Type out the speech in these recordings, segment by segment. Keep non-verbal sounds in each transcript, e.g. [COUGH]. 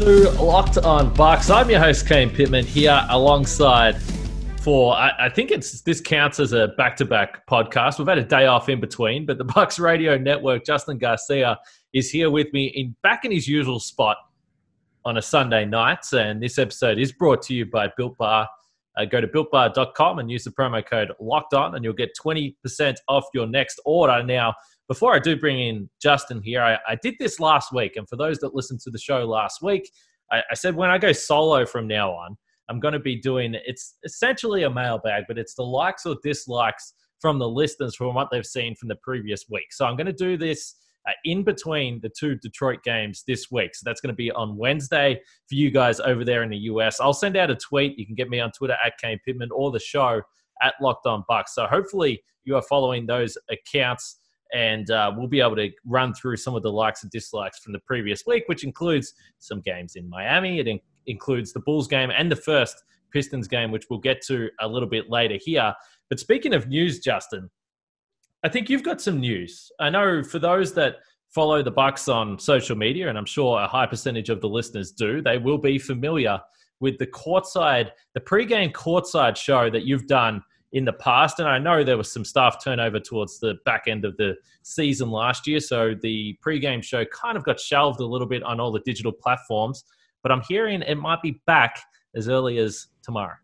To Locked On Bucks. I'm your host Kane Pittman here alongside for I, I think it's this counts as a back-to-back podcast. We've had a day off in between, but the [LAUGHS] Bucks Radio Network, Justin Garcia is here with me in back in his usual spot on a Sunday night. And this episode is brought to you by Built Bar. Uh, go to builtbar.com and use the promo code locked on, and you'll get 20% off your next order. Now, before I do bring in Justin here, I, I did this last week. And for those that listened to the show last week, I, I said when I go solo from now on, I'm going to be doing it's essentially a mailbag, but it's the likes or dislikes from the listeners from what they've seen from the previous week. So I'm going to do this uh, in between the two Detroit games this week. So that's going to be on Wednesday for you guys over there in the US. I'll send out a tweet. You can get me on Twitter at Kane Pittman or the show at Locked On Bucks. So hopefully you are following those accounts and uh, we'll be able to run through some of the likes and dislikes from the previous week, which includes some games in Miami. It in- includes the Bulls game and the first Pistons game, which we'll get to a little bit later here. But speaking of news, Justin, I think you've got some news. I know for those that follow the Bucks on social media, and I'm sure a high percentage of the listeners do, they will be familiar with the courtside, the pregame courtside show that you've done in the past. And I know there was some staff turnover towards the back end of the season last year. So the pregame show kind of got shelved a little bit on all the digital platforms. But I'm hearing it might be back as early as tomorrow.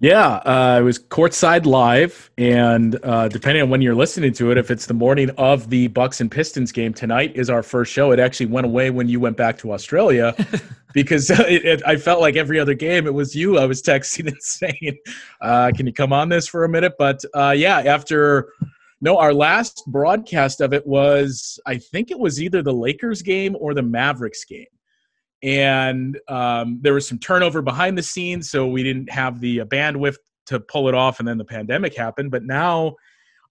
Yeah, uh, it was courtside live, and uh, depending on when you're listening to it, if it's the morning of the Bucks and Pistons game tonight, is our first show. It actually went away when you went back to Australia, [LAUGHS] because [LAUGHS] it, it, I felt like every other game it was you. I was texting [LAUGHS] and saying, uh, "Can you come on this for a minute?" But uh, yeah, after no, our last broadcast of it was I think it was either the Lakers game or the Mavericks game and um, there was some turnover behind the scenes, so we didn't have the uh, bandwidth to pull it off, and then the pandemic happened. But now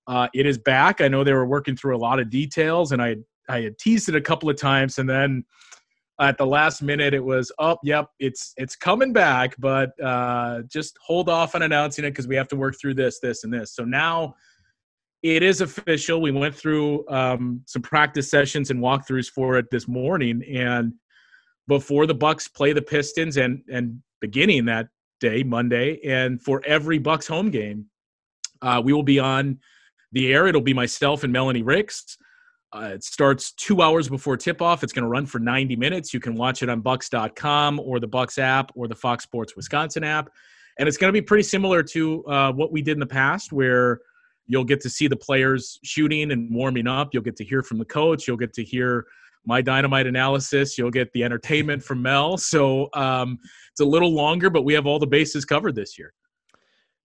uh, it is back. I know they were working through a lot of details, and I I had teased it a couple of times, and then at the last minute it was up. Oh, yep, it's it's coming back, but uh, just hold off on announcing it because we have to work through this, this, and this. So now it is official. We went through um, some practice sessions and walkthroughs for it this morning, and before the Bucks play the Pistons and and beginning that day Monday and for every Bucks home game, uh, we will be on the air. It'll be myself and Melanie Ricks. Uh, it starts two hours before tip off. It's going to run for 90 minutes. You can watch it on Bucks.com or the Bucks app or the Fox Sports Wisconsin app. And it's going to be pretty similar to uh, what we did in the past, where you'll get to see the players shooting and warming up. You'll get to hear from the coach. You'll get to hear my dynamite analysis. You'll get the entertainment from Mel. So um, it's a little longer, but we have all the bases covered this year.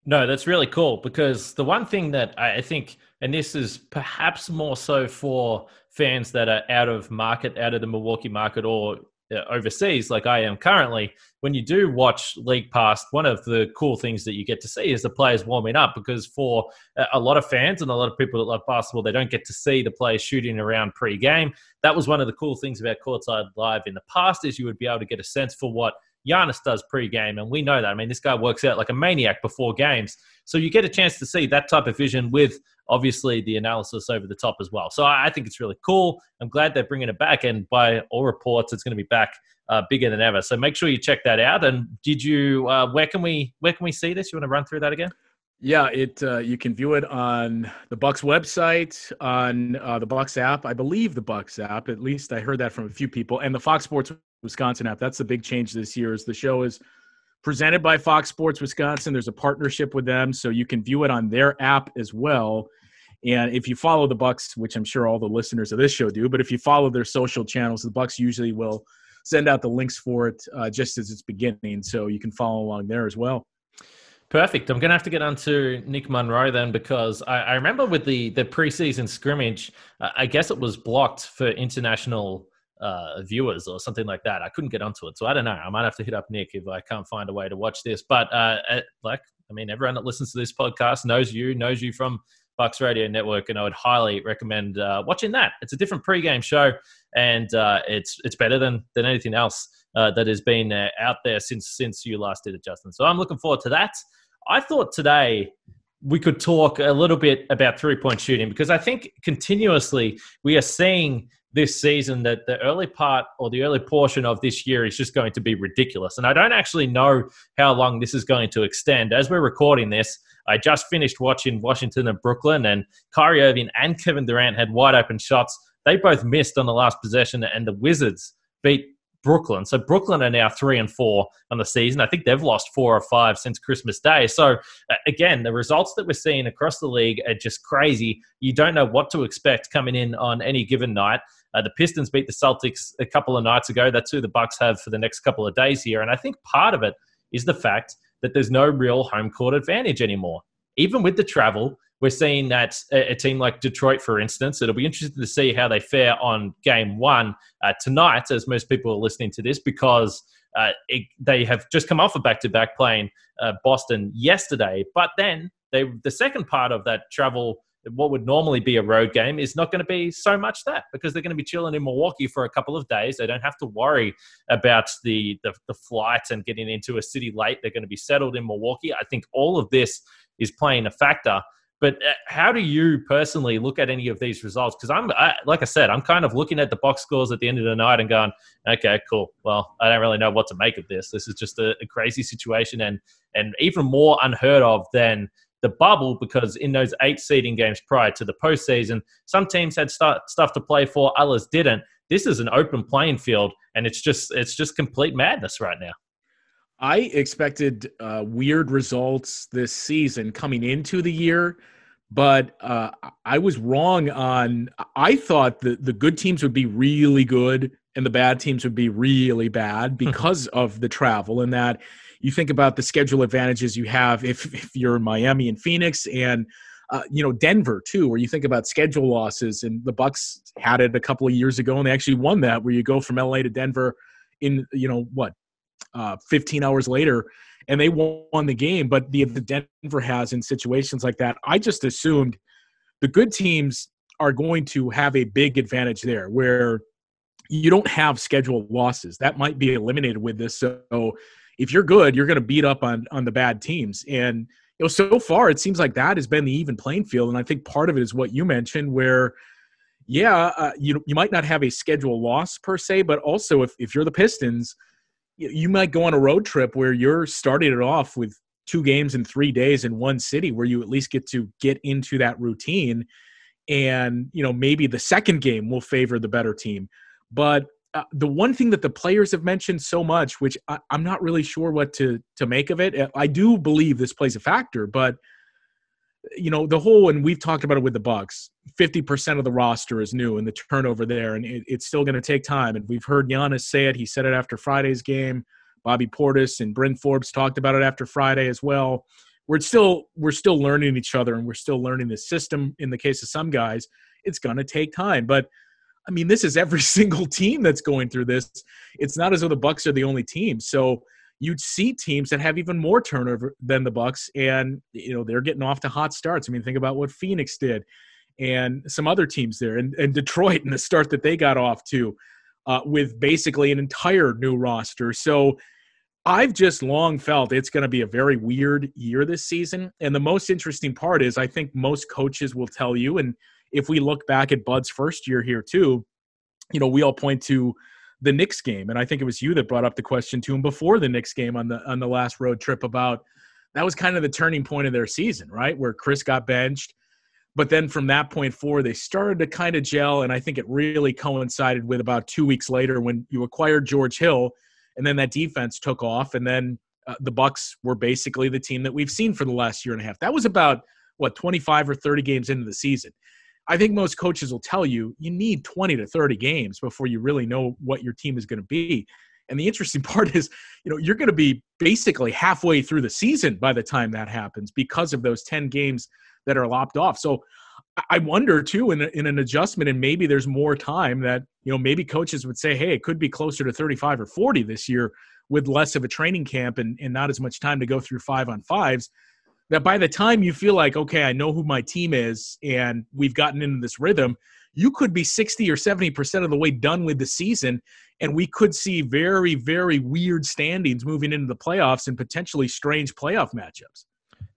No, that's really cool because the one thing that I think, and this is perhaps more so for fans that are out of market, out of the Milwaukee market, or Uh, overseas, like I am currently, when you do watch League Pass, one of the cool things that you get to see is the players warming up because for uh, a lot of fans and a lot of people that love basketball, they don't get to see the players shooting around pre-game. That was one of the cool things about Courtside Live in the past is you would be able to get a sense for what Giannis does pre-game, and we know that. I mean, this guy works out like a maniac before games, so you get a chance to see that type of vision with obviously the analysis over the top as well. So I think it's really cool. I'm glad they're bringing it back, and by all reports, it's going to be back uh, bigger than ever. So make sure you check that out. And did you? Uh, where can we? Where can we see this? You want to run through that again? Yeah, it uh, you can view it on the Bucks website, on uh, the Bucks app. I believe the Bucks app. At least I heard that from a few people, and the Fox Sports Wisconsin app. That's the big change this year. Is the show is presented by Fox Sports Wisconsin. There's a partnership with them, so you can view it on their app as well. And if you follow the Bucks, which I'm sure all the listeners of this show do, but if you follow their social channels, the Bucks usually will send out the links for it uh, just as it's beginning, so you can follow along there as well. Perfect. I'm going to have to get onto Nick Munro then because I, I remember with the the preseason scrimmage, I guess it was blocked for international uh, viewers or something like that. I couldn't get onto it, so I don't know. I might have to hit up Nick if I can't find a way to watch this. But uh, uh like, I mean, everyone that listens to this podcast knows you, knows you from Bucks Radio Network, and I would highly recommend uh, watching that. It's a different pregame show, and uh, it's it's better than than anything else uh, that has been uh, out there since since you last did it, Justin. So I'm looking forward to that. I thought today we could talk a little bit about three point shooting because I think continuously we are seeing this season that the early part or the early portion of this year is just going to be ridiculous. And I don't actually know how long this is going to extend. As we're recording this, I just finished watching Washington and Brooklyn, and Kyrie Irving and Kevin Durant had wide open shots. They both missed on the last possession, and the Wizards beat Brooklyn. So Brooklyn are now three and four on the season. I think they've lost four or five since Christmas Day. So uh, again, the results that we're seeing across the league are just crazy. You don't know what to expect coming in on any given night. Uh, the Pistons beat the Celtics a couple of nights ago. That's who the Bucks have for the next couple of days here. And I think part of it is the fact that there's no real home court advantage anymore. Even with the travel, we're seeing that a, team like Detroit, for instance, it'll be interesting to see how they fare on game one uh, tonight, as most people are listening to this, because uh, it, they have just come off a back to back playing uh, Boston yesterday. But then they, the second part of that travel, what would normally be a road game, is not going to be so much that because they're going to be chilling in Milwaukee for a couple of days. They don't have to worry about the, the, the flight and getting into a city late. They're going to be settled in Milwaukee. I think all of this is playing a factor. But uh, how do you personally look at any of these results? Because I'm, I, like I said, I'm kind of looking at the box scores at the end of the night and going, okay, cool. Well, I don't really know what to make of this. This is just a, a crazy situation and and even more unheard of than the bubble because in those eight seeding games prior to the postseason, some teams had start, stuff to play for, others didn't. This is an open playing field, and it's just it's just complete madness right now. I expected uh, weird results this season coming into the year, but uh, I was wrong on. I thought that the good teams would be really good and the bad teams would be really bad because of the travel and that you think about the schedule advantages you have if, [LAUGHS] if you're in Miami and Phoenix and uh, you know Denver too, where you think about schedule losses and the Bucks had it a couple of years ago and they actually won that, where you go from LA to Denver in you know what uh, 15 hours later and they won the game. But the, the Denver has in situations like that, I just assumed the good teams are going to have a big advantage there where you don't have scheduled losses. That might be eliminated with this. So if you're good, you're going to beat up on on the bad teams. And you know, so far it seems like that has been the even playing field. And I think part of it is what you mentioned, where yeah, uh, you you might not have a schedule loss per se, but also if if you're the Pistons – you might go on a road trip where you're starting it off with two games in three days in one city where you at least get to get into that routine and you know maybe the second game will favor the better team but uh, the one thing that the players have mentioned so much which I, i'm not really sure what to to make of it i do believe this plays a factor but you know the whole and we've talked about it with the bucks 50% of the roster is new and the turnover there and it, it's still going to take time and we've heard Giannis say it he said it after friday's game bobby portis and bryn forbes talked about it after friday as well. We're still we're still learning each other and we're still learning the system in the case of some guys. It's going to take time but i mean this is every [LAUGHS] single team that's going through this it's not as though the bucks are the only team so you'd see teams that have even more turnover than the Bucks, and you know they're getting off to hot starts. I mean, think about what Phoenix did, and some other teams there, and, and Detroit and the start that they got off to, uh, with basically an entire new roster. So. I've just long felt it's going to be a very weird year this season. And the most interesting part is, I think most coaches will tell you, and if we look back at Bud's first year here too, you know, we all point to the Knicks game, and I think it was you that brought up the question to him before the Knicks game on the on the last road trip about that was kind of the turning point of their season, right? Where Chris got benched. But then from that point forward, they started to kind of gel. And I think it really coincided with about two weeks later when you acquired George Hill, and then that defense took off. And then uh, the Bucks were basically the team that we've seen for the last year and a half. That was about what 25 or 30 games into the season. I think most coaches will tell you you need 20 to 30 games before you really know what your team is going to be. And the interesting [LAUGHS] part is, you know, you're going to be basically halfway through the season by the time that happens because of those 10 games that are lopped off. So I wonder too, in, in an adjustment, and maybe there's more time that, you know, maybe coaches would say, hey, it could be closer to 35 or 40 this year with less of a training camp and, and not as much time to go through five on fives. That by the time you feel like, okay, I know who my team is and we've gotten into this rhythm, you could be 60 or 70% of the way done with the season. And we could see very, very weird standings moving into the playoffs and potentially strange playoff matchups.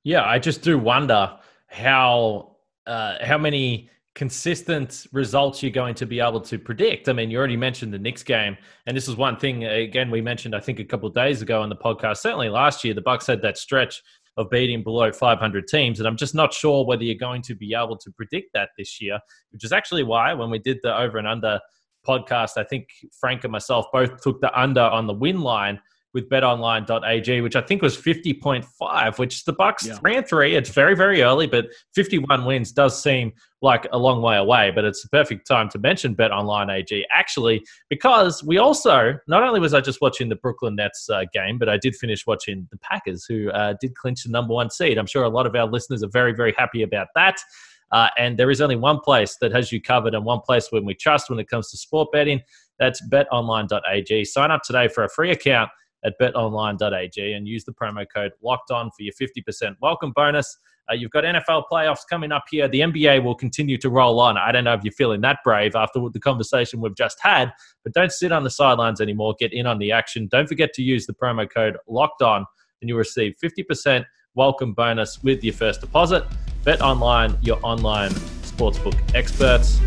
Yeah, I just do wonder how uh, how many consistent results you're going to be able to predict. I mean, you already mentioned the Knicks game, and this is one thing again we mentioned I think a couple days ago on the podcast. Certainly last year, the Bucks had that stretch of beating below 500 teams, and I'm just not sure whether you're going to be able to predict that this year. Which is actually why when we did the over and under podcast, I think Frank and myself both took the under on the win line with betonline.ag, which I think was 50.5, which is the Bucks yeah. three and three. It's very, very early, but 51 wins does seem like a long way away. But it's the perfect time to mention betonline.ag, actually, because we also, not only was I just watching the Brooklyn Nets uh, game, but I did finish watching the Packers, who uh, did clinch the number one seed. I'm sure a lot of our listeners are very, very happy about that. Uh, and there is only one place that has you covered and one place when we trust when it comes to sport betting. That's betonline.ag. Sign up today for a free account at betonline.ag and use the promo code locked on for your 50% welcome bonus. Uh, you've got NFL playoffs coming up here. The NBA will continue to roll on. I don't know if you're feeling that brave after the conversation we've just had, but don't sit on the sidelines anymore. Get in on the action. Don't forget to use the promo code locked on and you'll receive 50% welcome bonus with your first deposit. Bet online, your online sportsbook experts.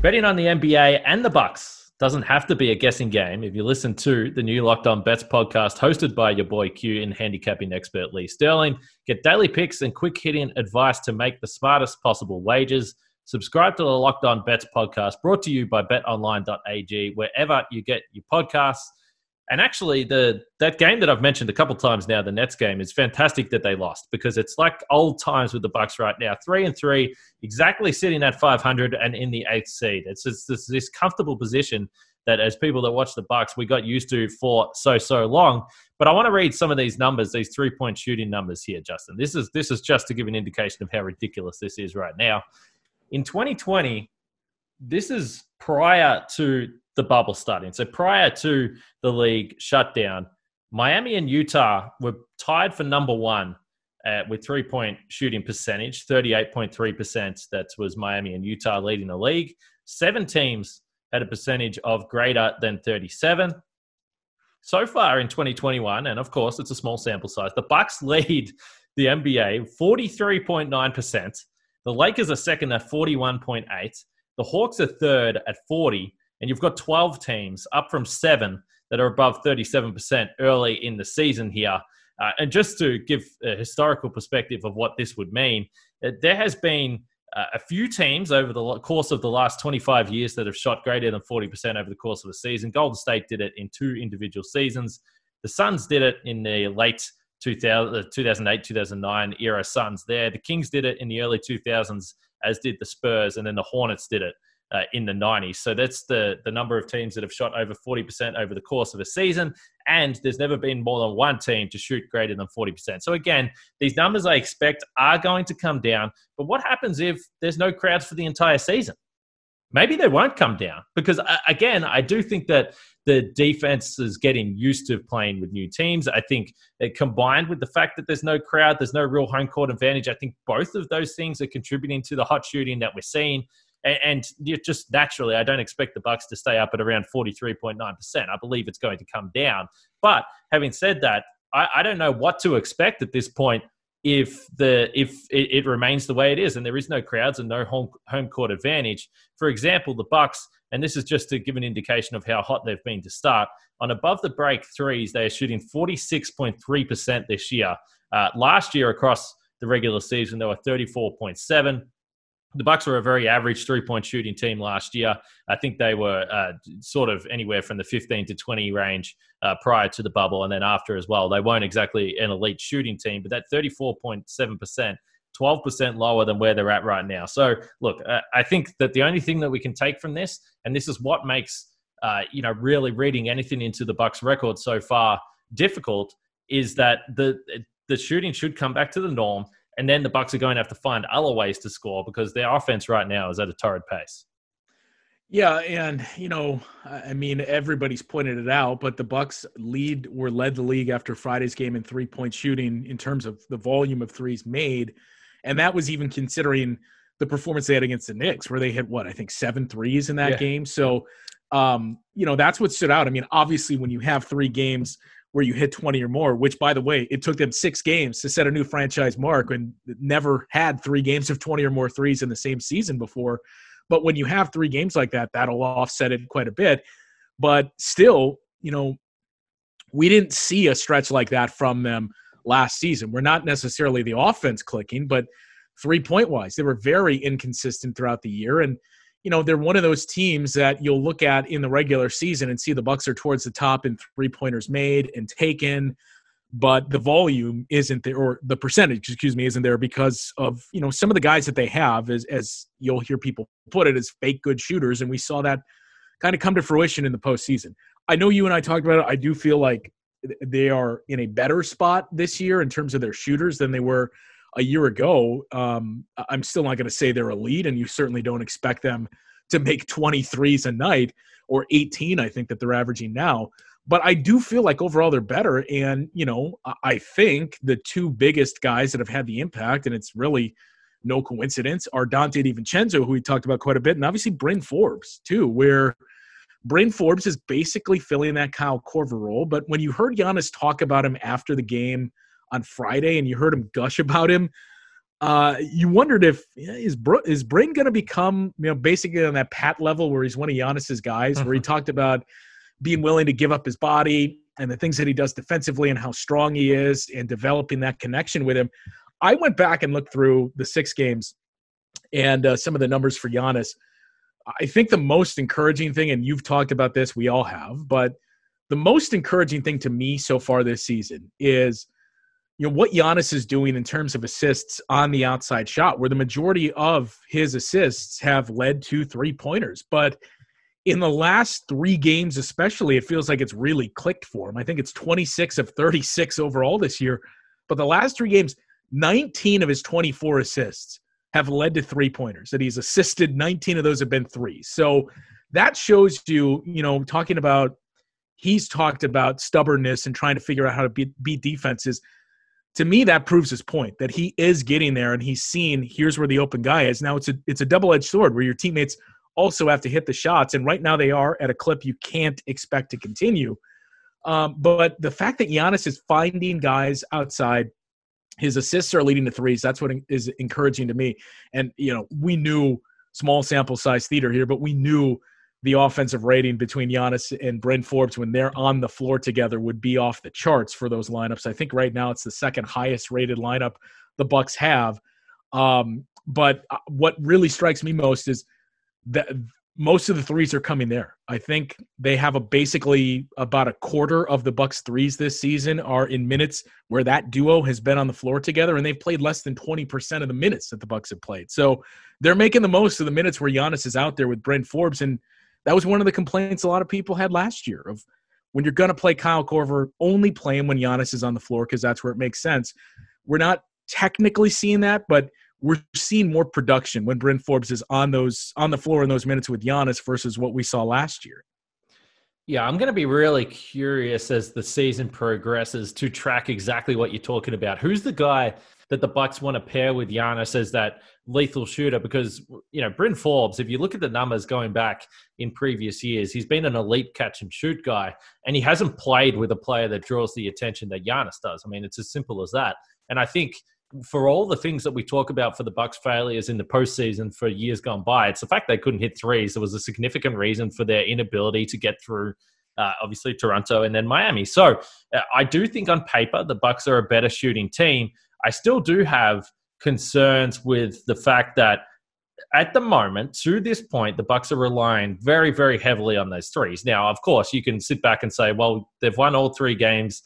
Betting on the NBA and the Bucks doesn't have to be a guessing game if you listen to the new Locked On Bets podcast hosted by your boy Q and handicapping expert Lee Sterling. Get daily picks and quick hitting advice to make the smartest possible wagers. Subscribe to the Locked On Bets podcast brought to you by betonline.ag wherever you get your podcasts. And actually, the that game that I've mentioned a couple times now, the Nets game, is fantastic that they lost because it's like old times with the Bucks right now, three and three, exactly sitting at 500 and in the eighth seed. It's just this, this comfortable position that, as people that watch the Bucks, we got used to for so so long. But I want to read some of these numbers, these three point shooting numbers here, Justin. This is this is just to give an indication of how ridiculous this is right now. In 2020, this is prior to the bubble starting. So prior to the league shutdown, Miami and Utah were tied for number one uh, with three point shooting percentage, 38.3%. That was Miami and Utah leading the league. Seven teams had a percentage of greater than 37. So far in 2021, and of course it's a small sample size, the Bucks [LAUGHS] lead the NBA 43.9%. The Lakers are second at 41.8. The Hawks are third at 40 and you've got 12 teams up from seven that are above 37% early in the season here. Uh, and just to give a historical perspective of what this would mean, uh, there has been uh, a few teams over the course of the last 25 years that have shot greater than 40% over the course of a season. Golden State did it in two individual seasons. The Suns did it in the late 2000, 2008 2009 era Suns there. The Kings did it in the early 2000s, as did the Spurs, and then the Hornets did it uh, in the 90s. So that's the the number of teams that have shot over 40% over the course of a season. And there's never been more than one team to shoot greater than 40%. So again, these numbers I expect are going to come down. But what happens if there's no crowds for the entire season? Maybe they won't come down because uh, again, I do think that the defense is getting used to playing with new teams. I think combined with the fact that there's no crowd, there's no real home court advantage. I think both of those things are contributing to the hot shooting that we're seeing and, and just naturally, I don't expect the Bucks to stay up at around forty three point nine percent. I believe it's going to come down. But having said that, I, I don't know what to expect at this point if the if it, it, remains the way it is and there is no crowds and no home home court advantage. For example, the Bucks, and this is just to give an indication of how hot they've been to start. On above the break threes, they are shooting forty six point three percent this year. Uh, last year across the regular season, they were thirty four point seven the Bucks were a very average three-point shooting team last year. I think they were uh, sort of anywhere from the 15 to 20 range uh, prior to the bubble, and then after as well. They weren't exactly an elite shooting team, but that 34.7 percent 12% lower than where they're at right now. So, look, uh, I think that the only thing that we can take from this, and this is what makes, uh, you know, really reading anything into the Bucks record so far difficult, is that the the shooting should come back to the norm, and then the Bucks are going to have to find other ways to score because their offense right now is at a torrid pace. Yeah, and you know, I mean, everybody's pointed it out, but the Bucks lead were led the league after Friday's game in three point shooting in terms of the volume of threes made, and that was even considering the performance they had against the Knicks, where they hit what I think seven threes in that yeah. game. So, um, you know, that's what stood out. I mean, obviously, when you have three games where you hit 20 or more, which by the way, it took them six games to set a new franchise mark and never had three games of 20 or more threes in the same season before. But when you have three games like that, that'll offset it quite a bit. But still, you know, we didn't see a stretch like that from them last season. We're not necessarily the offense clicking, but three point wise, they were very inconsistent throughout the year. And, you know, they're one of those teams that you'll look at in the regular season and see the Bucks are towards the top in three pointers made and taken but the volume isn't there or the percentage excuse me isn't there because of you know some of the guys that they have as as you'll hear people put it as fake good shooters and we saw that kind of come to fruition in the postseason. I know you and i talked about it. I do feel like they are in a better spot this year in terms of their shooters than they were a year ago um, i'm still not going to say they're elite and you certainly don't expect them to make 23s a night or 18 i think that they're averaging now but I do feel like overall they're better. And, you know, I think the two biggest guys that have had the impact, and it's really no coincidence, are Donte DiVincenzo, who we talked about quite a bit, and obviously Bryn Forbes, too, where Bryn Forbes is basically filling that Kyle Korver role. But when you heard Giannis talk about him after the game on Friday and you heard him gush [LAUGHS] about him, uh, you wondered if yeah, is Br- is Bryn going to become you know basically on that Pat level where he's one of Giannis's guys, where he talked about being willing to give up his body and the things that he does defensively and how strong he is and developing that connection with him. I went back and looked through the six games and uh, some of the numbers for Giannis. I think the most encouraging thing, and you've talked about this, we all have, but the most encouraging thing to me so far this season is you know what Giannis is doing in terms of assists on the outside shot, where the majority of his assists have led to three pointers. But in the last three games, especially, it feels like it's really clicked for him. I think it's 26 of 36 overall this year. But the last three games, 19 of his 24 assists have led to three pointers that he's assisted. 19 of those have been three. So that shows you, you know, talking about he's talked about stubbornness and trying to figure out how to beat, beat defenses. To me, that proves his point that he is getting there and he's seen here's where the open guy is. Now it's a it's a double edged sword where your teammates also have to hit the shots. And right now they are at a clip you can't expect to continue. Um, but the fact that Giannis is finding guys outside, his assists are leading to threes. That's what is encouraging to me. And, you know, we knew small sample size theater here, but we knew the offensive rating between Giannis and Bryn Forbes when they're on the floor together would be off the charts for those lineups. I think right now it's the second highest rated lineup the Bucks have. Um, but uh, what really strikes me most is – that most of the threes are coming there. I think they have a basically about a quarter of the Bucks threes this season are in minutes where that duo has been on the floor together, and they've played less than twenty percent of the minutes that the Bucks have played. So they're making the most of the minutes where Giannis is out there with Bryn Forbes, and that was one of the complaints a lot of people had last year of when you're going to play Kyle Korver, only play him when Giannis is on the floor because that's where it makes sense. We're not technically seeing that, but we're seeing more production when Bryn Forbes is on those on the floor in those minutes with Giannis versus what we saw last year. Yeah, I'm going to be really curious as the season progresses to track exactly what you're talking about. Who's the guy that the Bucks want to pair with Giannis as that lethal shooter? Because you know, Bryn Forbes, if you look at the numbers going back in previous years, he's been an elite catch and shoot guy, and he hasn't played with a player that draws the attention that Giannis does. I mean, it's as simple as that. And I think for all the things that we talk about for the Bucks failures in the postseason for years gone by, it's the fact they couldn't hit threes. There was a significant reason for their inability to get through. Uh, obviously, Toronto and then Miami. So uh, I do think on paper the Bucks are a better shooting team. I still do have concerns with the fact that at the moment, to this point, the Bucks are relying very, very heavily on those threes. Now, of course, you can sit back and say, well, they've won all three games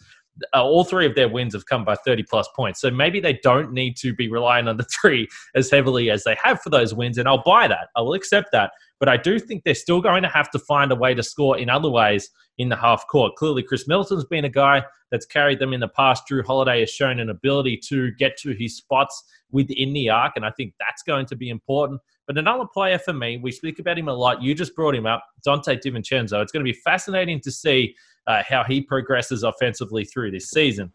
uh, all three of their wins have come by 30 plus points. So maybe they don't need to be relying on the [LAUGHS] three as heavily as they have for those wins. And I'll buy that. I will accept that. But I do think they're still going to have to find a way to score in other ways in the half court. Clearly, Khris Middleton's been a guy that's carried them in the past. Jrue Holiday has shown an ability to get to his spots within the arc. And I think that's going to be important. But another player for me, we speak about him a lot. You just brought him up, Donte DiVincenzo. It's going to be fascinating to see uh, how he progresses offensively through this season.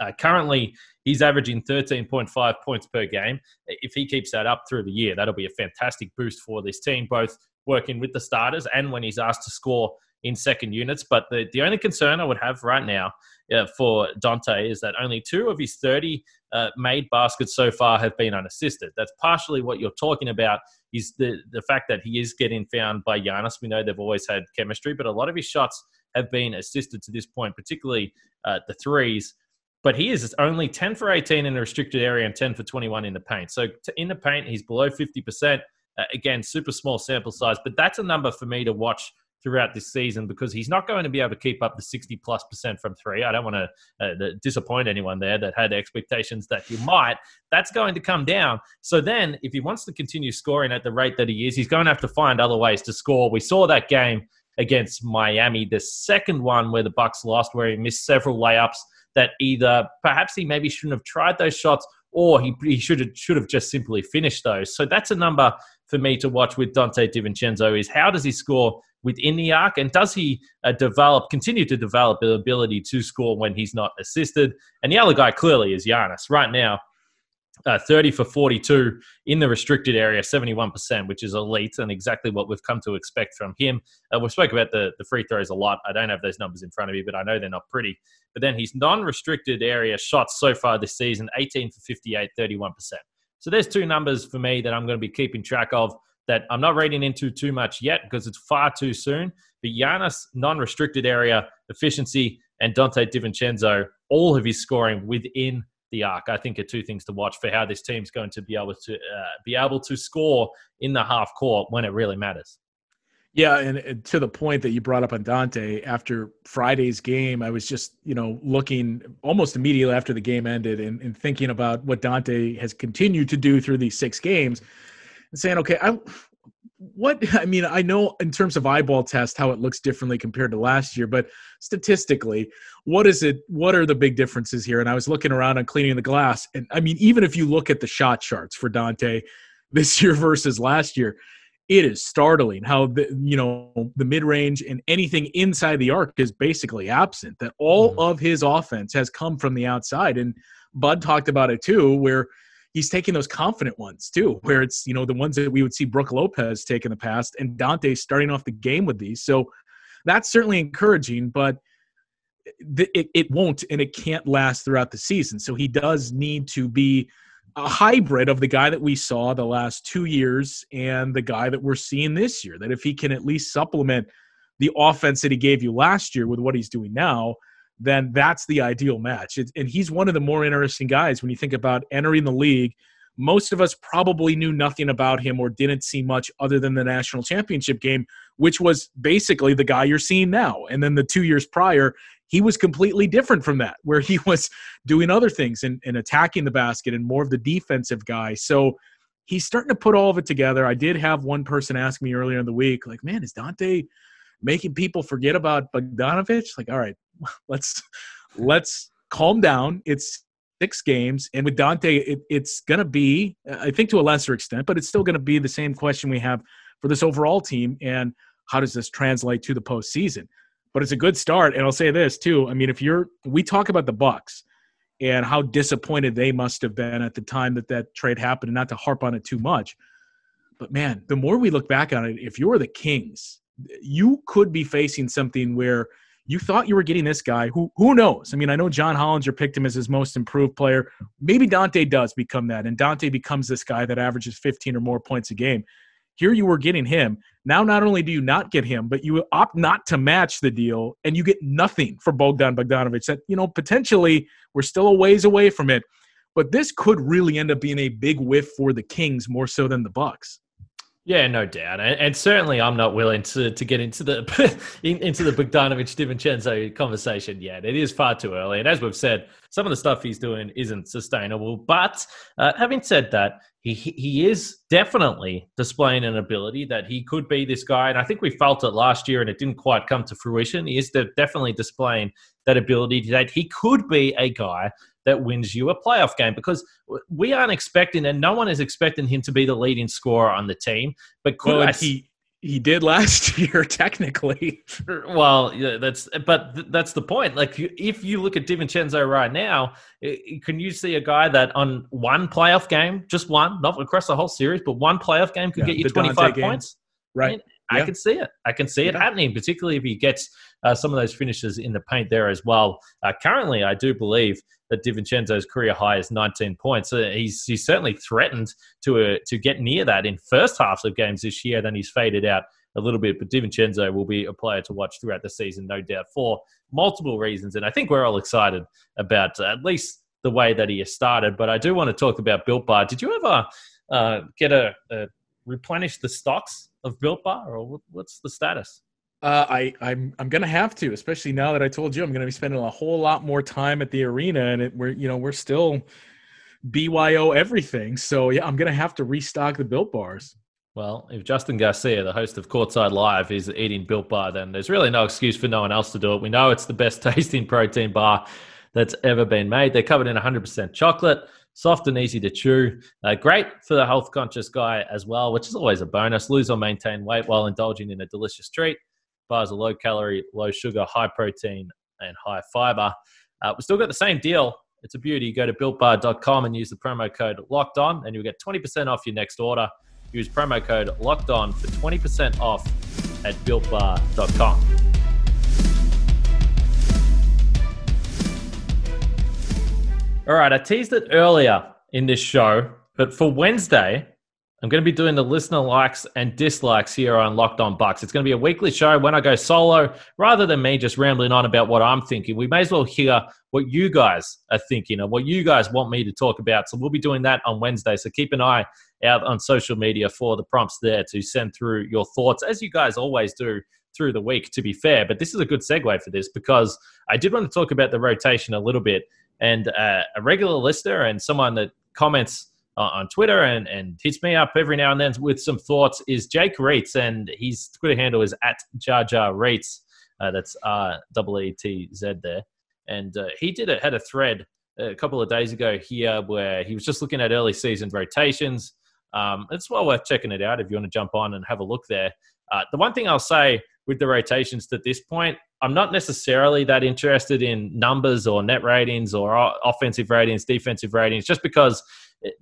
Uh, currently, he's averaging 13.5 points per game. If he keeps that up through the year, that'll be a fantastic boost for this team, both working with the starters and when he's asked to score in second units. But the, the only concern I would have right now uh, for Donte is that only two of his 30 uh, made baskets so far have been unassisted. That's partially what you're talking about is the, the fact that he is getting found by Giannis. We know they've always had chemistry, but a lot of his shots have been assisted to this point, particularly uh, the threes. But he is only 10 for 18 in the restricted area and 10 for 21 in the paint. So in the paint, he's below 50%. Uh, again, super small sample size, but that's a number for me to watch throughout this season because he's not going to be able to keep up the 60 plus percent from three. I don't want to uh, disappoint anyone there that had expectations that he might. That's going to come down. So then, if he wants to continue scoring at the rate that he is, he's going to have to find other ways to score. We saw that game against Miami, the second one where the Bucks lost, where he missed several layups that either perhaps he maybe shouldn't have tried those shots or he, he should have should have just simply finished those. So that's a number for me to watch with Donte DiVincenzo is how does he score within the arc and does he uh, develop continue to develop the ability to score when he's not assisted? And the other guy clearly is Giannis. Right now, uh, 30 for 42 in the restricted area, 71%, which is elite and exactly what we've come to expect from him. Uh, we've spoken about the, the free throws a lot. I don't have those numbers in front of me, but I know they're not pretty. But then his non restricted area shots so far this season 18 for 58, 31%. So there's two numbers for me that I'm going to be keeping track of that I'm not reading into too much yet because it's far too soon. But Giannis non restricted area efficiency and Donte DiVincenzo, all of his scoring within the arc. I think are two things to watch for how this team's going to be able to uh, be able to score in the half court when it really matters. Yeah, and, and, to the point that you brought up on Donte, after Friday's game, I was just, you know, looking almost immediately after the game ended and, and thinking about what Donte has continued to do through these six games and saying, okay, I what [LAUGHS] I mean, I know in terms of eyeball test how it looks differently compared to last year, but statistically, what is it? What are the big differences here? And I was looking around on cleaning the glass, and I mean, even if you look at the shot charts for Donte [LAUGHS] this year versus last year, it is startling how the you know the mid range and anything inside the arc is basically absent. That all mm-hmm. of his offense has come from the outside, and Bud talked about it too, where he's taking those confident ones too, where it's you know the ones that we would see Brook Lopez take in the past, and Donte starting off the game with these. So that's certainly encouraging, but it, it won't and it can't last throughout the season. So he does need to be a hybrid of the guy that we saw the last two years and the guy that we're seeing this year. That if he can at least supplement the offense that he gave you last year with what he's doing now, then that's the ideal match. It, and he's one of the more interesting guys when you think about entering the league. Most of us probably knew nothing about him or didn't see much other than the national championship game, which was basically the guy you're seeing now. And then the two years prior, he was completely different from that, where he [LAUGHS] was doing other things and, and attacking the basket and more of the defensive guy. So he's starting to put all of it together. I did have one person ask me earlier in the week, like, man, is Donte making people forget about Bogdanovic? Like, all right, [LAUGHS] let's let's calm down. It's six games, and with Donte, it, it's going to be, I think, to a lesser extent, but it's still going to be the same question we have for this overall team. And how does this translate to the postseason? But it's a good start, and I'll say this too. I mean, if you're, we talk about the Bucks and how disappointed they must have been at the time that that trade happened, and not to harp on it too much. But man, the more we look back on it, if you're the Kings, you could be facing something where you thought you were getting this guy who who knows? I mean, I know John Hollinger picked him as his most improved player. Maybe Donte does become that, and Donte becomes this guy that averages 15 or more points a game. Here you were getting him. Now, not only do you not get him, but you opt not to match the deal, and you get nothing for Bogdan Bogdanovic. That you know potentially we're still a ways away from it, but this could really end up being a big whiff for the Kings more so than the Bucks. Yeah, no doubt, and, and, certainly I'm not willing to, to get into the [LAUGHS] in, into the Bogdanovic Divincenzo conversation yet. It is far too early, and as we've said, some of the stuff he's doing isn't sustainable. But uh, having said that, he he is definitely displaying an ability that he could be this guy, and I think we felt it last year, and it didn't quite come to fruition. He is definitely displaying that ability that he could be a guy that wins you a playoff game because we aren't expecting, and no one is expecting him to be the leading scorer on the team. But could well, I, he he did last [LAUGHS] year technically. well, yeah, that's but th- that's the point. Like if you look at DiVincenzo right now, it, can you see a guy that on one playoff game, just one, not across the whole series, but one playoff game could yeah, get you 25 points? Right. I, mean, yeah. I can see it. I can see it happening, particularly if he gets uh, some of those finishes in the paint there as well. Uh, currently, I do believe that DiVincenzo's career high is 19 points. So he's he's certainly threatened to uh, to get near that in first halves of games this year. Then he's faded out a little bit. But DiVincenzo will be a player to watch throughout the season, no doubt, for multiple reasons. And I think we're all excited about uh, at least the way that he has started. But I do want to talk about Built Bar. Did you ever uh, get a, a replenish the stocks of Built Bar, or what's the status? Uh, I I'm I'm gonna have to, especially now that I told you I'm gonna be spending a whole lot more time at the arena, and it, we're you know we're still BYO everything. So yeah, I'm gonna have to restock the Built bars. Well, if Justin Garcia, the host of Courtside Live, is eating Built Bar, then there's really no excuse for no one else to do it. We know it's the best [LAUGHS] tasting protein bar that's ever been made. They're covered in 100% chocolate, soft and easy to chew. Uh, great for the health conscious guy as well, which is always a bonus. Lose or maintain weight while indulging in a delicious treat. Bars are low calorie, low sugar, high protein, and high fiber. Uh, we still got the same deal. It's a beauty. Go to builtbar.com and use the promo code locked on, and you'll get 20% off your next order. Use promo code locked on for 20% off at builtbar.com. All right, I teased it earlier in this show, but for Wednesday, I'm going to be doing the listener likes and dislikes here on Locked On Bucks. It's going to be a weekly show when I go solo, rather than me just rambling on about what I'm thinking. We may as well hear what you guys are thinking and what you guys want me to talk about. So we'll be doing that on Wednesday. So keep an eye out on social media for the prompts there to send through your thoughts, as you guys always do through the week, to be fair. But this is a good segue for this because I did want to talk about the rotation a little bit. And uh, a regular listener and someone that comments uh, on Twitter and, and hits me up every now and then with some thoughts is Jake Reitz, and his Twitter handle is at Jar Jar Reitz. Uh, that's R W E T Z there. And uh, he did it, had a thread a couple of days ago here where he was just looking at early season rotations. Um, it's well worth checking it out if you want to jump on and have a look there. Uh, the one thing I'll say with the rotations at this point, I'm not necessarily that interested in numbers or net ratings or offensive ratings, defensive ratings, just because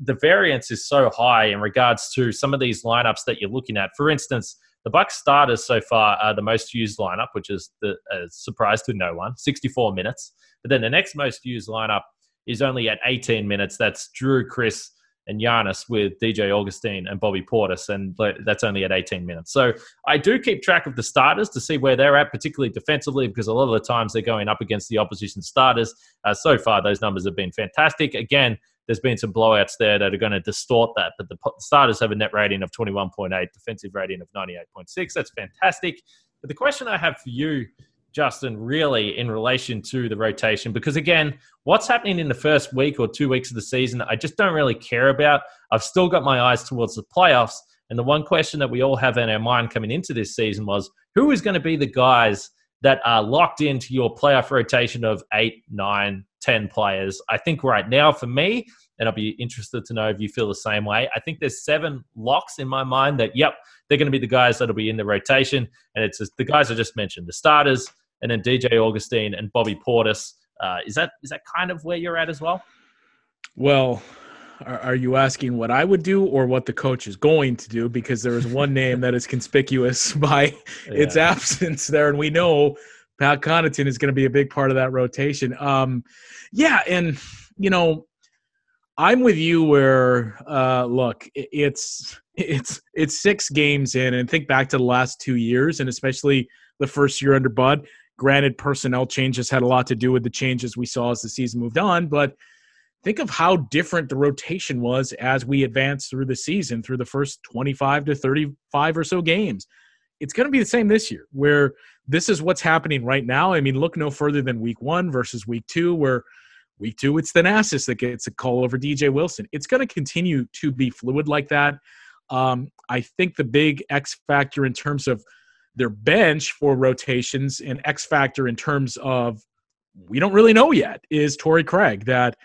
the variance is so high in regards to some of these lineups that you're looking at. For instance, the Bucks starters so far are the most used lineup, which is the, a surprise to no one, 64 minutes. But then the next most used lineup is only at 18 minutes. That's Jrue, Khris, and Giannis with DJ Augustin and Bobby Portis, and that's only at 18 minutes. So I do keep track of the starters to see where they're at, particularly defensively, because a lot of the times they're going up against the opposition starters. Uh, so far, those numbers have been fantastic. Again, there's been some blowouts there that are going to distort that. But the starters have a net rating of 21.8, defensive rating of 98.6. That's fantastic. But the question I have for you, Justin, really in relation to the rotation, because again, what's happening in the first week or two weeks of the season, I just don't really care about. I've still got my eyes towards the playoffs. And the one question that we all have in our mind coming into this season was who is going to be the guys that are locked into your playoff rotation of eight, nine, 10 players. I think right now, for me, and I'll be interested to know if you feel the same way. I think there's seven locks in my mind that, yep, they're going to be the guys that'll be in the rotation. And it's just, the guys I just mentioned, the starters, and then DJ Augustin and Bobby Portis. Uh, is that is that kind of where you're at as well? Well, are, are, you asking what I would do or what the coach is going to do? Because there is one name that is conspicuous [LAUGHS] by yeah. its absence there, and we know Pat Connaughton is going to be a big part of that rotation. Um, yeah, and you know, I'm with you. Where uh, look, it's it's it's six games in, and think back to the last two years, and especially the first year under Bud. Granted, personnel changes had a lot to do with the changes we saw as the season moved on, but think of how different the rotation was as we advanced through the season, through the first 25 to 35 or so games. It's going to be the same this year, where this is what's happening right now. I mean, look no further than week one versus week two, where week two, it's Thanasis that gets a call over DJ Wilson. It's going to continue to be fluid like that. Um, I think the big X factor in terms of their bench for rotations and X factor in terms of we don't really know yet is Torrey Craig that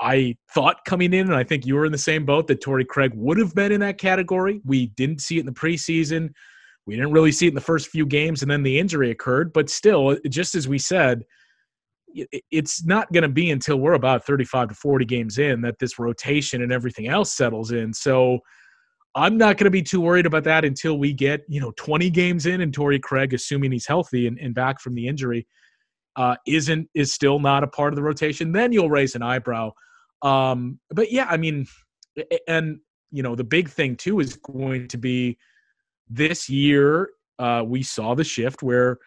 I thought coming in, and I think you were in the same boat that Torrey Craig would have been in that category. We didn't see it in the preseason. We didn't really see it in the first few games, and then the injury occurred. But still, just as we said, it's not going to be until we're about 35 to 40 games in that this rotation and everything else settles in. So I'm not going to be too worried about that until we get, you know, 20 games in and Torrey Craig, assuming he's healthy and, and back from the injury, uh, isn't is still not a part of the rotation. Then you'll raise an eyebrow. Um, but yeah, I mean, and you know, the big thing too is going to be this year. Uh, we saw the shift where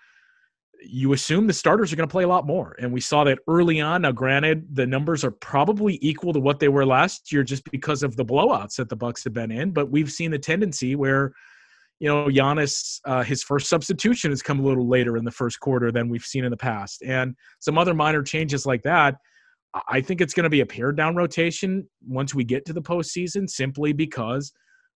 you assume the starters are going to play a lot more. And we saw that early on. Now, granted, the numbers are probably equal to what they were last year just because of the blowouts that the Bucks have been in. But we've seen the tendency where, you know, Giannis, uh, his first substitution has come a little later in the first quarter than we've seen in the past. And some other minor changes like that. I think it's going to be a pared down rotation once we get to the postseason simply because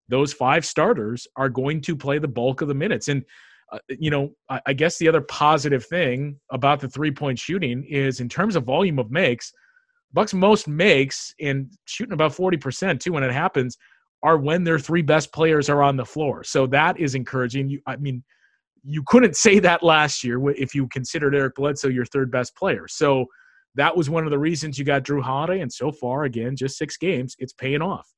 those five starters are going to play the bulk of the minutes. And uh, you know, I, I, guess the other positive thing about the three point shooting is in terms of volume of makes, Bucks most makes in shooting about 40% too when it happens are when their three best players are on the floor. So that is encouraging. You, I mean, you couldn't say that last year if you considered Eric Bledsoe your third best player. So that was one of the reasons you got Jrue Holiday. And so far, again, just six games, it's paying off.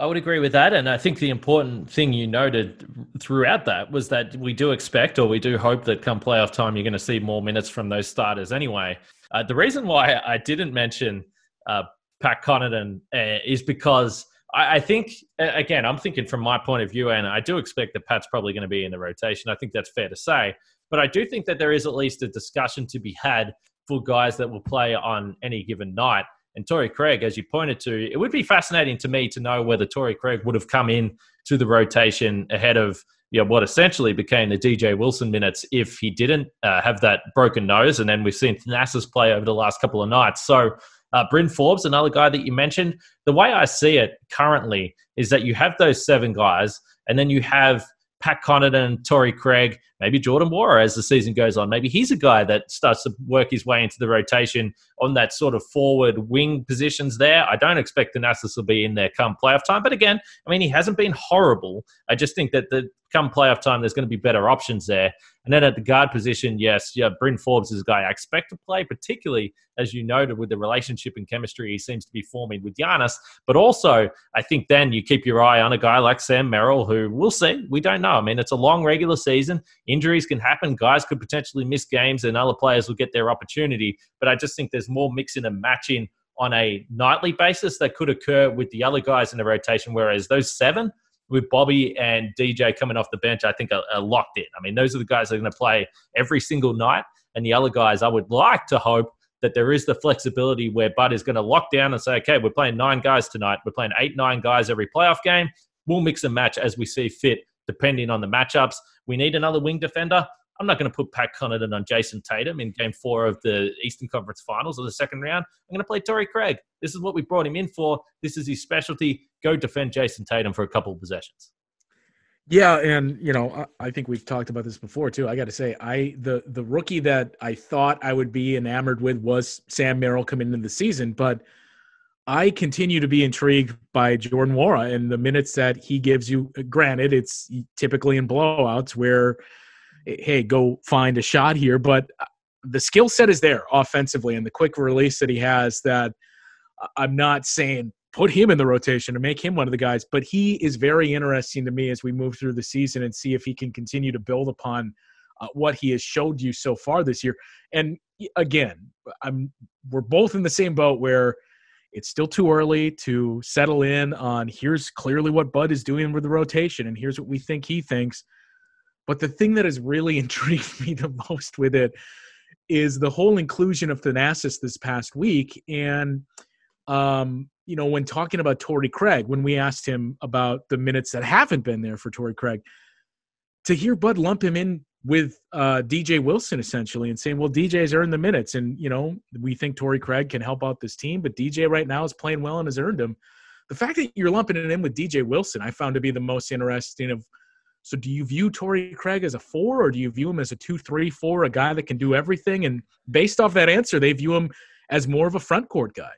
I would agree with that. And I think the important thing you noted throughout that was that we do expect or we do hope that come playoff time, you're going to see more minutes from those starters anyway. Uh, the reason why I didn't mention uh, Pat Connaughton uh, is because I, I, think, again, I'm thinking from my point of view, and I do expect that Pat's probably going to be in the rotation. I think that's fair to say. But I do think that there is at least a discussion to be had for guys that will play on any given night. And Torrey Craig, as you pointed to, it would be fascinating to me to know whether Torrey Craig would have come in to the rotation ahead of you know, what essentially became the DJ Wilson minutes if he didn't uh, have that broken nose. And then we've seen Thanasis play over the last couple of nights. So uh, Bryn Forbes, another guy that you mentioned, the way I see it currently is that you have those seven guys, and then you have Pat Connaughton, Torrey Craig, maybe Jordan Nwora as the season goes on. Maybe he's a guy that starts to work his way into the rotation on that sort of forward wing positions there. I don't expect Thanasis will be in there come playoff time. But again, I mean, he hasn't been horrible. I just think that the come playoff time, there's going to be better options there. And then at the guard position, yes, yeah, Bryn Forbes is a guy I expect to play, particularly as you noted with the relationship and chemistry he seems to be forming with Giannis. But also, I think then you keep your eye on a guy like Sam Merrill, who we'll see. We don't know. I mean, it's a long regular season. Injuries can happen. Guys could potentially miss games, and other players will get their opportunity. But I just think there's more mixing and matching on a nightly basis that could occur with the other guys in the rotation. Whereas those seven, with Bobby and DJ coming off the bench, I think are, are locked in. I mean, those are the guys that are going to play every single night. And the other guys, I would like to hope that there is the flexibility where Bud is going to lock down and say, okay, we're playing nine guys tonight. We're playing eight, nine guys every playoff game. We'll mix and match as we see fit, depending on the matchups. We need another wing defender. I'm not going to put Pat Connaughton on Jayson Tatum in game four of the Eastern Conference Finals or the second round. I'm going to play Torrey Craig. This is what we brought him in for. This is his specialty. Go defend Jayson Tatum for a couple of possessions. Yeah, and you know, I think we've talked about this before too. I got to say, I the the rookie that I thought I would be enamored with was Sam Merrill coming into the season, but I continue to be intrigued by Jordan Nwora and the minutes that he gives you. Granted, it's typically in blowouts where hey, go find a shot here. But uh, the skill set is there offensively, and the quick release that he has. That uh, I'm not saying put him in the rotation and make him one of the guys, but he is very interesting to me as we move through the season and see if he can continue to build upon uh, what he has showed you so far this year. And again, I'm we're both in the same boat where it's still too early to settle in on here's clearly what Bud is doing with the rotation and here's what we think he thinks. But the thing that has really [LAUGHS] intrigued me the most with it is the whole inclusion of Thanasis this past week. And um, you know, when talking about Torrey Craig, when we asked him about the minutes that haven't been there for Torrey Craig, to hear Bud lump him in with uh, DJ Wilson essentially and saying, well, DJ's earned the minutes. And, you know, we think Torrey Craig can help out this team, but DJ right now is playing well and has earned them. The fact that you're lumping it in with DJ Wilson, I found to be the most interesting of. So, do you view Torrey Craig as a four, or do you view him as a two, three, four, a guy that can do everything? And based off that answer, they view him as more of a front court guy.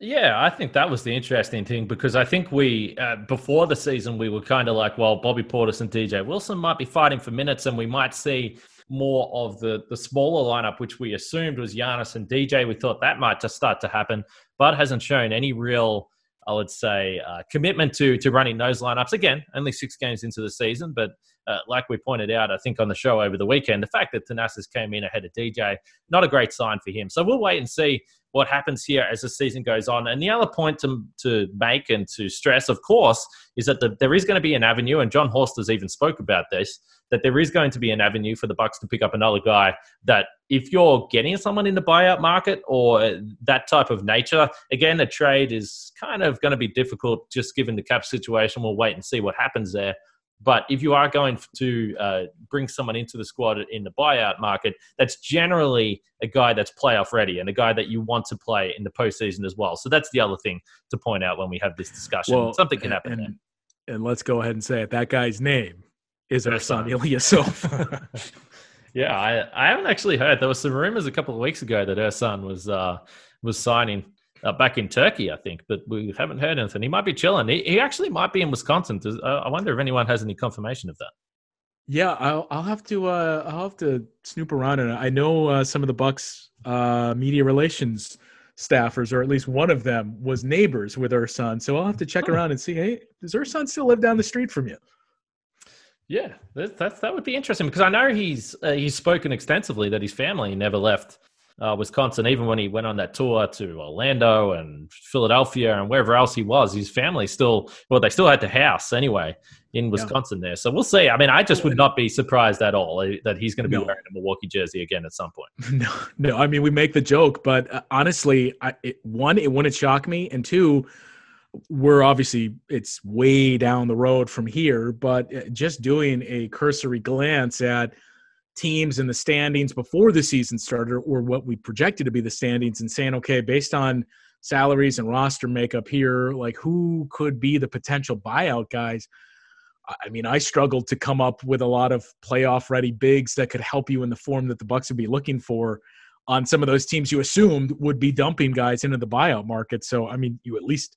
Yeah, I think that was the interesting thing because I think we, uh, before the season, we were kind of like, well, Bobby Portis and DJ Wilson might be fighting for minutes, and we might see more of the the smaller lineup, which we assumed was Giannis and DJ. We thought that might just start to happen, but hasn't shown any real, I would say, uh, commitment to to running those lineups. Again, only six games into the season, but uh, like we pointed out, I think on the show over the weekend, the fact that Thanasis came in ahead of DJ, not a great sign for him. So we'll wait and see what happens here as the season goes on. And the other point to, to make and to stress, of course, is that the, there is going to be an avenue, and Jon Horst has even spoke about this, that there is going to be an avenue for the Bucks to pick up another guy that if you're getting someone in the buyout market or that type of nature, again, a trade is kind of going to be difficult just given the cap situation. We'll wait and see what happens there. But if you are going to uh, bring someone into the squad in the buyout market, that's generally a guy that's playoff ready and a guy that you want to play in the postseason as well. So that's the other thing to point out when we have this discussion. Well, Something can happen. And, and, let's go ahead and say it. That guy's name is Ersan Ilyasova. [LAUGHS] [LAUGHS] yeah, I, I haven't actually heard. There were some rumors a couple of weeks ago that Ersan was uh, was signing uh, back in Turkey, I think, but we haven't heard anything. He might be chilling. He, he actually might be in Wisconsin. Does, uh, I wonder if anyone has any confirmation of that. Yeah, I'll, I'll have to uh, I'll have to snoop around, and I know uh, some of the Bucks uh, media relations staffers, or at least one of them, was neighbors with Ersan. So I'll have to check oh. around and see. Hey, does Ersan still live down the street from you? Yeah, that, that, that would be interesting because I know he's uh, he's spoken extensively that his family never left uh, Wisconsin, even when he went on that tour to Orlando and Philadelphia and wherever else he was, his family still, well, they still had the house anyway in Wisconsin yeah. there. So we'll see. I mean, I just would not be surprised at all eh, that he's going to be no. wearing a Milwaukee jersey again at some point. [LAUGHS] No, no. I mean, we make the joke, but uh, honestly, I, it, one, it wouldn't shock me, and two, we're obviously it's way down the road from here, but uh, just doing a cursory glance at teams in the standings before the season started or what we projected to be the standings and saying okay based on salaries and roster makeup here like who could be the potential buyout guys? I mean i struggled to come up with a lot of playoff ready bigs that could help you in the form that the bucks would be looking for on some of those teams you assumed would be dumping guys into the buyout market. So i mean you at least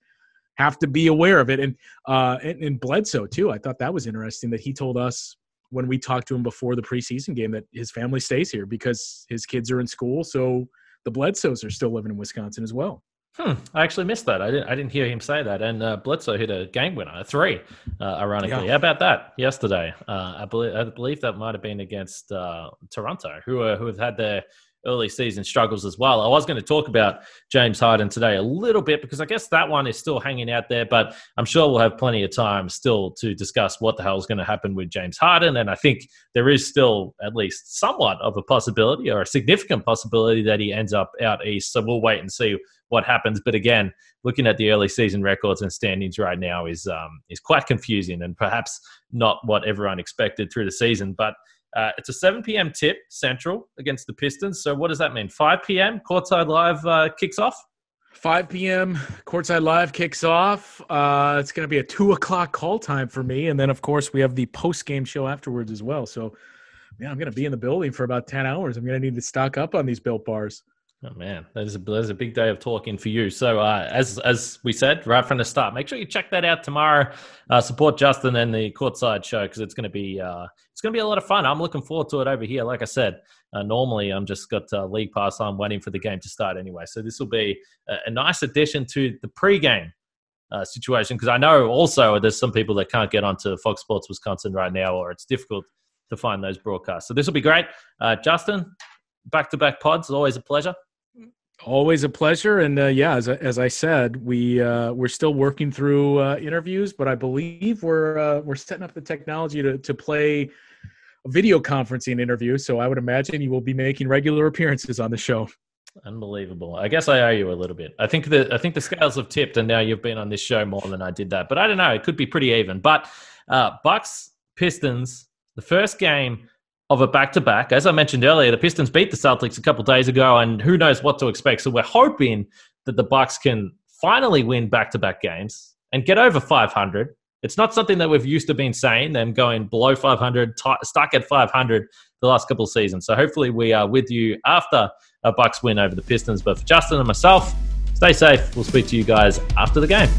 have to be aware of it. And uh and, and bledsoe too. I thought that was interesting that he told us when we talked to him before the preseason game that his family stays here because his kids are in school. So the Bledsoes are still living in Wisconsin as well. Hmm. I actually missed that. I didn't. I didn't hear him say that. And uh, Bledsoe hit a game winner, a three, uh, ironically. Yeah. How about that yesterday? Uh, I believe. I believe that might have been against uh, Toronto, who who have had their early season struggles as well. I was going to talk about James Harden today a little bit because I guess that one is still hanging out there, but I'm sure we'll have plenty of time still to discuss what the hell is going to happen with James Harden. And I think there is still at least somewhat of a possibility or a significant possibility that he ends up out east. So we'll wait and see what happens. But again, looking at the early season records and standings right now is um, is quite confusing and perhaps not what everyone expected through the season. But uh, it's a 7 p.m. tip central against the Pistons. So what does that mean? 5 p.m. Courtside Live uh, kicks off. 5 p.m. Courtside Live kicks off. Uh, it's going to be a two o'clock call time for me, and then of course we have the post game show afterwards as well. So, man, I'm going to be in the building for about 10 hours. I'm going to need to stock up on these built bars. Oh man, that is a that is a big day of talking for you. So uh, as as we said right from the start, make sure you check that out tomorrow. Uh, support Justin and the courtside show because it's going to be uh, it's going to be a lot of fun. I'm looking forward to it over here. Like I said, uh, normally I'm just got uh, league pass on, waiting for the game to start anyway. So this will be a, a nice addition to the pregame uh, situation because I know also there's some people that can't get onto Fox Sports Wisconsin right now, or it's difficult to find those broadcasts. So this will be great. Justin, back to back pods, always a pleasure. Always a pleasure, and uh, yeah, as, as I said, we uh, we're still working through uh, interviews, but I believe we're uh, we're setting up the technology to to play video conferencing interview. So I would imagine you will be making regular appearances on the show. Unbelievable. I guess I owe you a little bit. I think the I think the scales have tipped, and now you've been on this show more than I did that. But I don't know. It could be pretty even. But uh, Bucks Pistons, the first game of a back to back. As I mentioned earlier, the Pistons beat the Celtics a couple days ago, and who knows what to expect. So we're hoping that the Bucks can finally win back to back games and get over 500. It's not something that we've used to been saying, them going below 500, t- stuck at 500 the last couple of seasons. So hopefully we are with you after a Bucks win over the Pistons. But for Justin and myself, stay safe. We'll speak to you guys after the game.